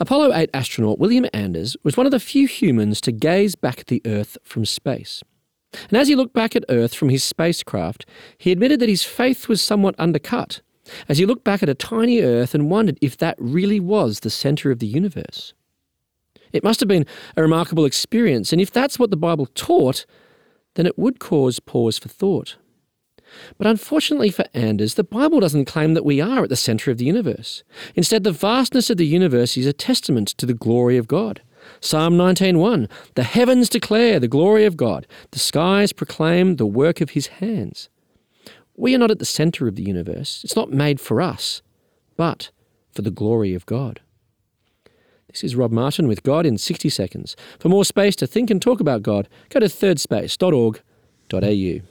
Apollo 8 astronaut William Anders was one of the few humans to gaze back at the Earth from space. And as he looked back at Earth from his spacecraft, he admitted that his faith was somewhat undercut as he looked back at a tiny Earth and wondered if that really was the centre of the universe. It must have been a remarkable experience, and if that's what the Bible taught, then it would cause pause for thought. But unfortunately for Anders, the Bible doesn't claim that we are at the centre of the universe. Instead, the vastness of the universe is a testament to the glory of God. Psalm 19:1 The heavens declare the glory of God, the skies proclaim the work of his hands. We are not at the centre of the universe. It's not made for us, but for the glory of God. This is Rob Martin with God in 60 seconds. For more space to think and talk about God, go to thirdspace.org.au.